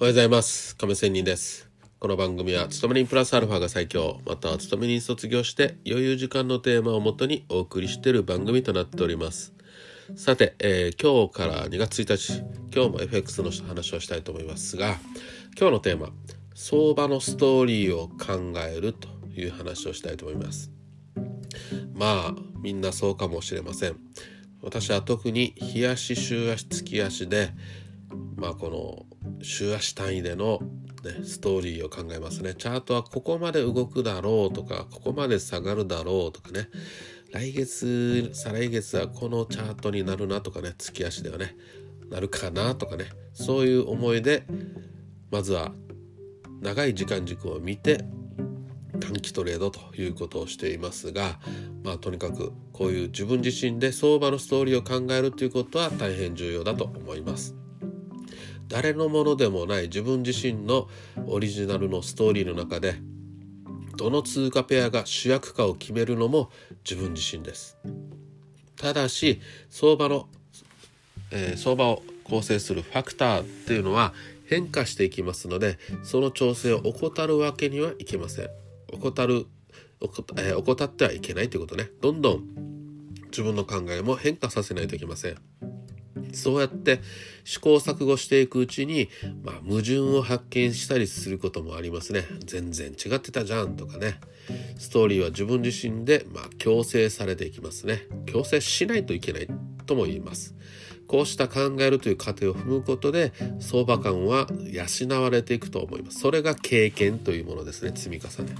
おはようございます。亀仙人です。この番組は勤め人プラスアルファが最強または勤め人卒業して余裕時間のテーマをもとにお送りしている番組となっております。さて、えー、今日から2月1日今日も FX の話をしたいと思いますが今日のテーマ相場のストーリーを考えるという話をしたいと思います。まあみんなそうかもしれません。私は特に日足週足月足でまあこの週足単位での、ね、ストーリーを考えますね。チャートはここまで動くだろうとか、ここまで下がるだろうとかね。来月、再来月はこのチャートになるなとかね、月足ではね、なるかなとかね、そういう思いで、まずは長い時間軸を見て、短期トレードということをしていますが、まあとにかくこういう自分自身で相場のストーリーを考えるということは大変重要だと思います。誰のものでもない自分自身のオリジナルのストーリーの中でどの通貨ペアが主役かを決めるのも自分自身です。ただし相場の、えー、相場を構成するファクターっていうのは変化していきますのでその調整を怠るわけにはいけません。怠るえー、怠ってはいけないということね。どんどん自分の考えも変化させないといけません。そうやって試行錯誤していくうちに、まあ、矛盾を発見したりすることもありますね。全然違ってたじゃんとかね。ストーリーは自分自身で、まあ、矯正されていきますね。矯正しないといけないとも言います。こうした考えるという過程を踏むことで相場感は養われていくと思います。それが経験というものですね。積み重ね。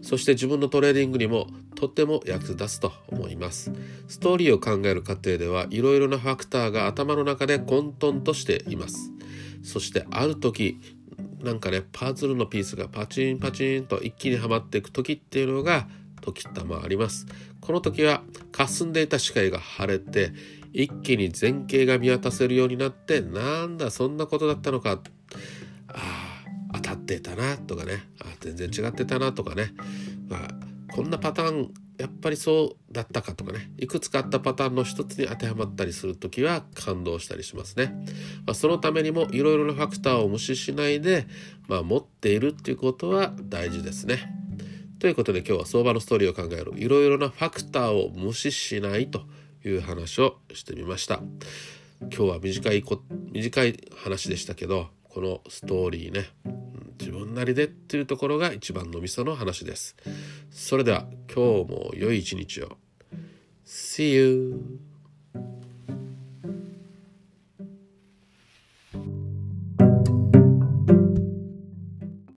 そして自分のトレーディングにもとっても役立つと思います。ストーリーを考える過程ではいろいろなファクターが頭の中で混沌としています。そしてある時なんかねパズルのピースがパチンパチンと一気にはまっていく時っていうのが時たまあります。この時は霞んでいた視界が晴れて一気に前景が見渡せるようになってなんだそんなことだったのかあ当たってたなとかねあ全然違ってたなとかね、まあ、こんなパターンやっぱりそうだったかとかね。いくつかあったパターンの一つに当てはまったりする時は感動したりしますね、まあ、そのためにもいろいろなファクターを無視しないで、まあ、持っているっていうことは大事ですね。ということで今日は相場のストーリーを考えるいろいろなファクターを無視しないという話をしてみました。今日は短いこ短い話でしたけどこのストーリーね自分なりでっていうところが一番のみその話ですそれでは今日も良い一日を See you!